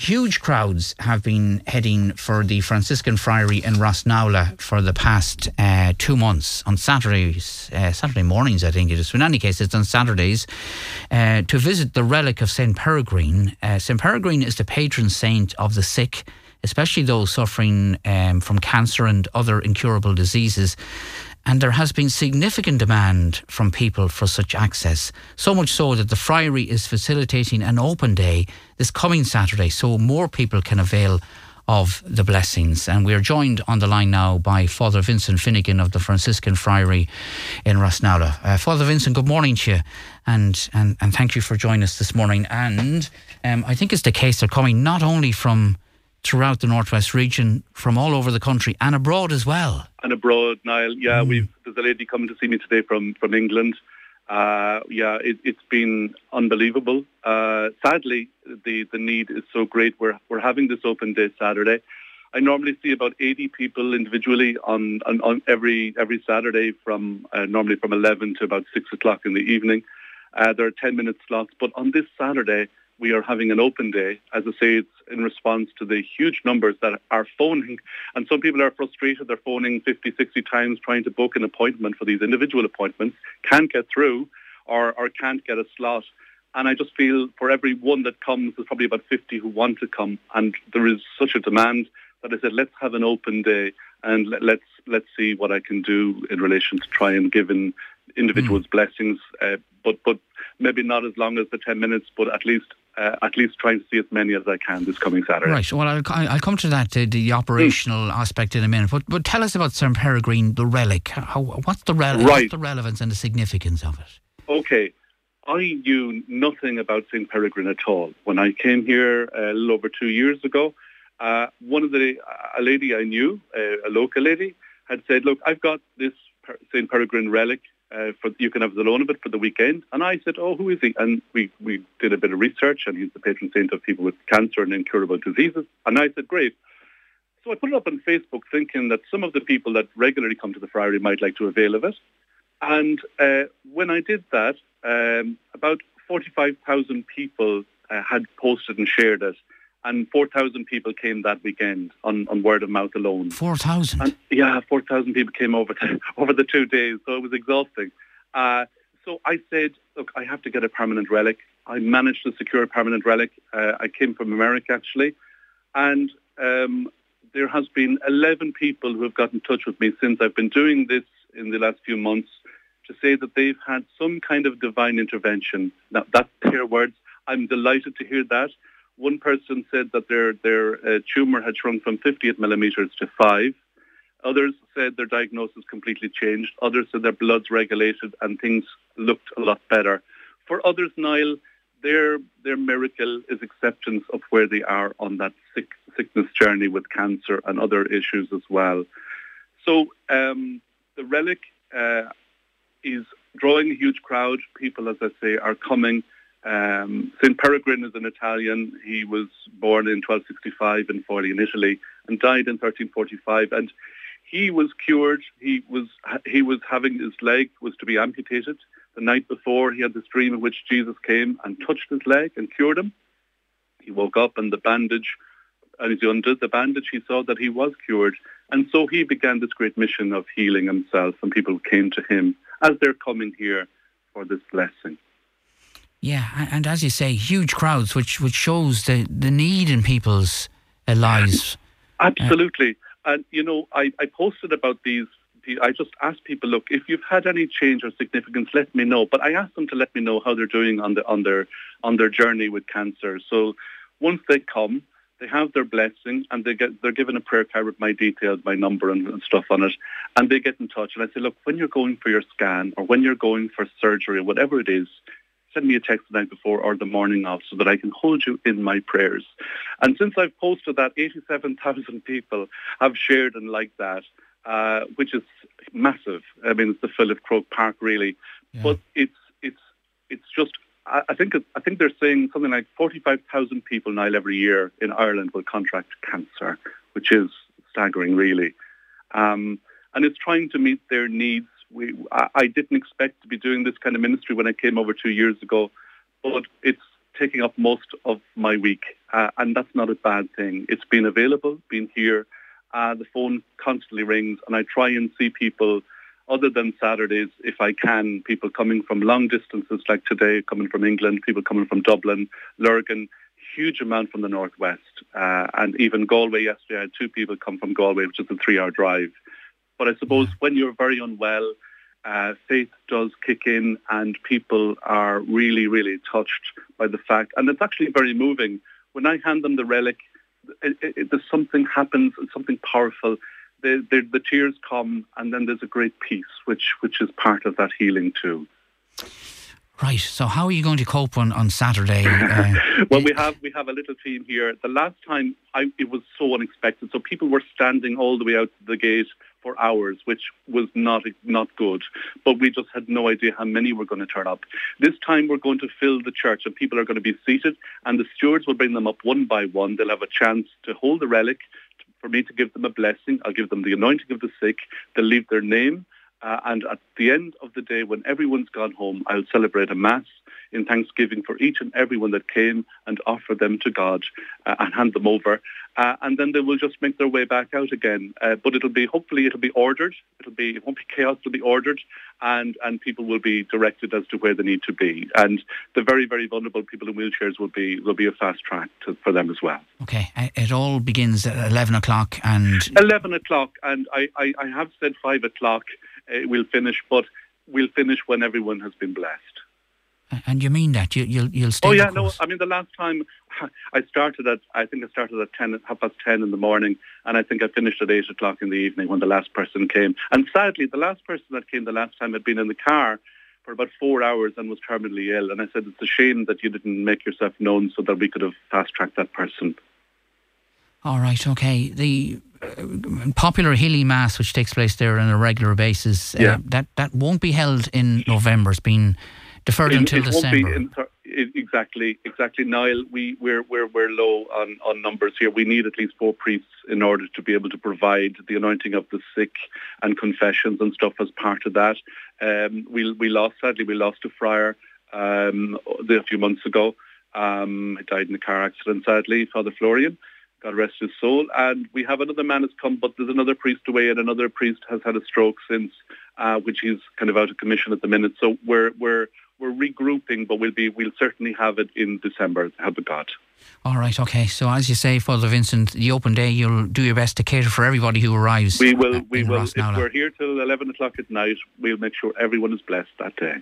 huge crowds have been heading for the Franciscan Friary in Rossnowlagh for the past uh, two months on Saturdays, uh, Saturday mornings, I think it is. In any case, it's on Saturdays uh, to visit the relic of St. Peregrine. Uh, St. Peregrine is the patron saint of the sick, especially those suffering um, from cancer and other incurable diseases and there has been significant demand from people for such access. So much so that the Friary is facilitating an open day this coming Saturday so more people can avail of the blessings. And we're joined on the line now by Father Vincent Finnegan of the Franciscan Friary in Rossnowlagh. Uh, Father Vincent, good morning to you, and, and, and thank you for joining us this morning. And um, I think it's the case they're coming not only from throughout the Northwest region from all over the country and abroad as well. And abroad, Niall. Yeah, mm. we've there's a lady coming to see me today from from England. Uh, yeah, it, has been unbelievable. Uh, sadly, the the need is so great. We're we're having this open day Saturday. I normally see about 80 people individually on, on, on every every Saturday from uh, normally from 11 to about 6 o'clock in the evening. Uh, there are 10 minute slots, but on this Saturday we are having an open day. As I say, it's in response to the huge numbers that are phoning. And some people are frustrated. They're phoning 50, 60 times trying to book an appointment for these individual appointments, can't get through or, or can't get a slot. And I just feel for every one that comes, there's probably about 50 who want to come. And there is such a demand that I said, let's have an open day and let, let's let's see what I can do in relation to try and give in individuals mm. blessings, uh, but but maybe not as long as the 10 minutes, but at least uh, at least try to see as many as I can this coming Saturday. Right. Well, I'll, I'll come to that, uh, the operational mm. aspect in a minute. But, but tell us about St. Peregrine, the relic. How, what's, the right. what's the relevance and the significance of it? Okay. I knew nothing about St. Peregrine at all. When I came here uh, a little over two years ago, uh, one of the, a lady I knew, uh, a local lady, had said, look, I've got this St. Peregrine relic uh, for you can have the loan of it for the weekend. And I said, oh, who is he? And we, we did a bit of research, and he's the patron saint of people with cancer and incurable diseases. And I said, great. So I put it up on Facebook thinking that some of the people that regularly come to the Friary might like to avail of it. And uh, when I did that, um, about 45,000 people uh, had posted and shared it and 4,000 people came that weekend on, on word of mouth alone. 4,000? Yeah, 4,000 people came over to, over the two days, so it was exhausting. Uh, so I said, look, I have to get a permanent relic. I managed to secure a permanent relic. Uh, I came from America, actually. And um, there has been 11 people who have got in touch with me since I've been doing this in the last few months to say that they've had some kind of divine intervention. Now, that's their words. I'm delighted to hear that. One person said that their their uh, tumor had shrunk from 58 millimeters to five. Others said their diagnosis completely changed. Others said their blood's regulated and things looked a lot better. For others, Niall, their their miracle is acceptance of where they are on that sick, sickness journey with cancer and other issues as well. So um, the relic uh, is drawing a huge crowd. People, as I say, are coming. Um, St. Peregrine is an Italian. He was born in 1265 in Forli in Italy and died in 1345. And he was cured. He was he was having his leg was to be amputated. The night before, he had this dream in which Jesus came and touched his leg and cured him. He woke up and the bandage, and as he undid the bandage, he saw that he was cured. And so he began this great mission of healing himself, and people came to him as they're coming here for this blessing. Yeah, and as you say, huge crowds, which which shows the the need in people's uh, lives. Absolutely, uh, and you know, I, I posted about these. I just asked people, look, if you've had any change or significance, let me know. But I asked them to let me know how they're doing on the on their on their journey with cancer. So once they come, they have their blessing and they get they're given a prayer card with my details, my number and, and, stuff on it, and they get in touch. And I say, look, when you're going for your scan or when you're going for surgery or whatever it is, send me a text the night before or the morning of so that I can hold you in my prayers. And since I've posted that, 87,000 people have shared and liked that, uh, which is massive. I mean, it's the Philip Croke Park, really. Yeah. But it's it's it's just. I think I think they're saying something like 45,000 people now every year in Ireland will contract cancer, which is staggering, really. Um, and it's trying to meet their needs we, I, I didn't expect to be doing this kind of ministry when I came over two years ago, but it's taking up most of my week, uh, and that's not a bad thing. It's been available, been here. Uh, the phone constantly rings, and I try and see people other than Saturdays, if I can, people coming from long distances like today, coming from England, people coming from Dublin, Lurgan, huge amount from the northwest, uh, and even Galway yesterday. I had two people come from Galway, which is a three-hour drive. But I suppose when you're very unwell, uh, faith does kick in, and people are really, really touched by the fact, and it's actually very moving. When I hand them the relic, it, it, there's something happens, something powerful the, the, the tears come, and then there's a great peace, which which is part of that healing too. Right. So how are you going to cope on, on Saturday? Uh, well, we have we have a little team here. The last time I, it was so unexpected. So people were standing all the way out to the gate for hours, which was not not good. But we just had no idea how many were going to turn up. This time we're going to fill the church, and people are going to be seated, and the stewards will bring them up one by one. They'll have a chance to hold the relic, for me to give them a blessing. I'll give them the anointing of the sick. They'll leave their name. Uh, and at the end of the day, when everyone's gone home, I'll celebrate a mass in thanksgiving for each and everyone that came and offer them to God uh, and hand them over. Uh, and then they will just make their way back out again. Uh, but it'll be, hopefully, it'll be ordered. It'll be, it won't be chaos, it'll be ordered. And, and people will be directed as to where they need to be. And the very, very vulnerable people in wheelchairs will be, will be a fast track to, for them as well. Okay. It all begins at 11 o'clock and... 11 o'clock. And I, I, I have said 5 o'clock we'll finish, but we'll finish when everyone has been blessed. And you mean that you, you'll you'll stay? Oh yeah, no. I mean the last time I started at I think I started at ten half past ten in the morning, and I think I finished at eight o'clock in the evening when the last person came. And sadly, the last person that came the last time had been in the car for about four hours and was terminally ill. And I said it's a shame that you didn't make yourself known so that we could have fast tracked that person. All right. Okay. The popular Hilly Mass, which takes place there on a regular basis, uh, that that won't be held in November. It's been deferred it, until it December. In, exactly, exactly. Niall, we we're we're we're low on, on numbers here. We need at least four priests in order to be able to provide the anointing of the sick and confessions and stuff as part of that. Um, we we lost sadly we lost a friar um, a few months ago. Um, he died in a car accident. Sadly, Father Florian. God rest his soul. And we have another man has come, but there's another priest away, and another priest has had a stroke since, uh, which he's kind of out of commission at the minute. So we're we're we're regrouping, but we'll be we'll certainly have it in December. Help of God. All right, okay. So as you say, Father Vincent, the open day, you'll do your best to cater for everybody who arrives. We will. We will. If we're here till eleven o'clock at night, we'll make sure everyone is blessed that day.